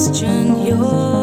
question your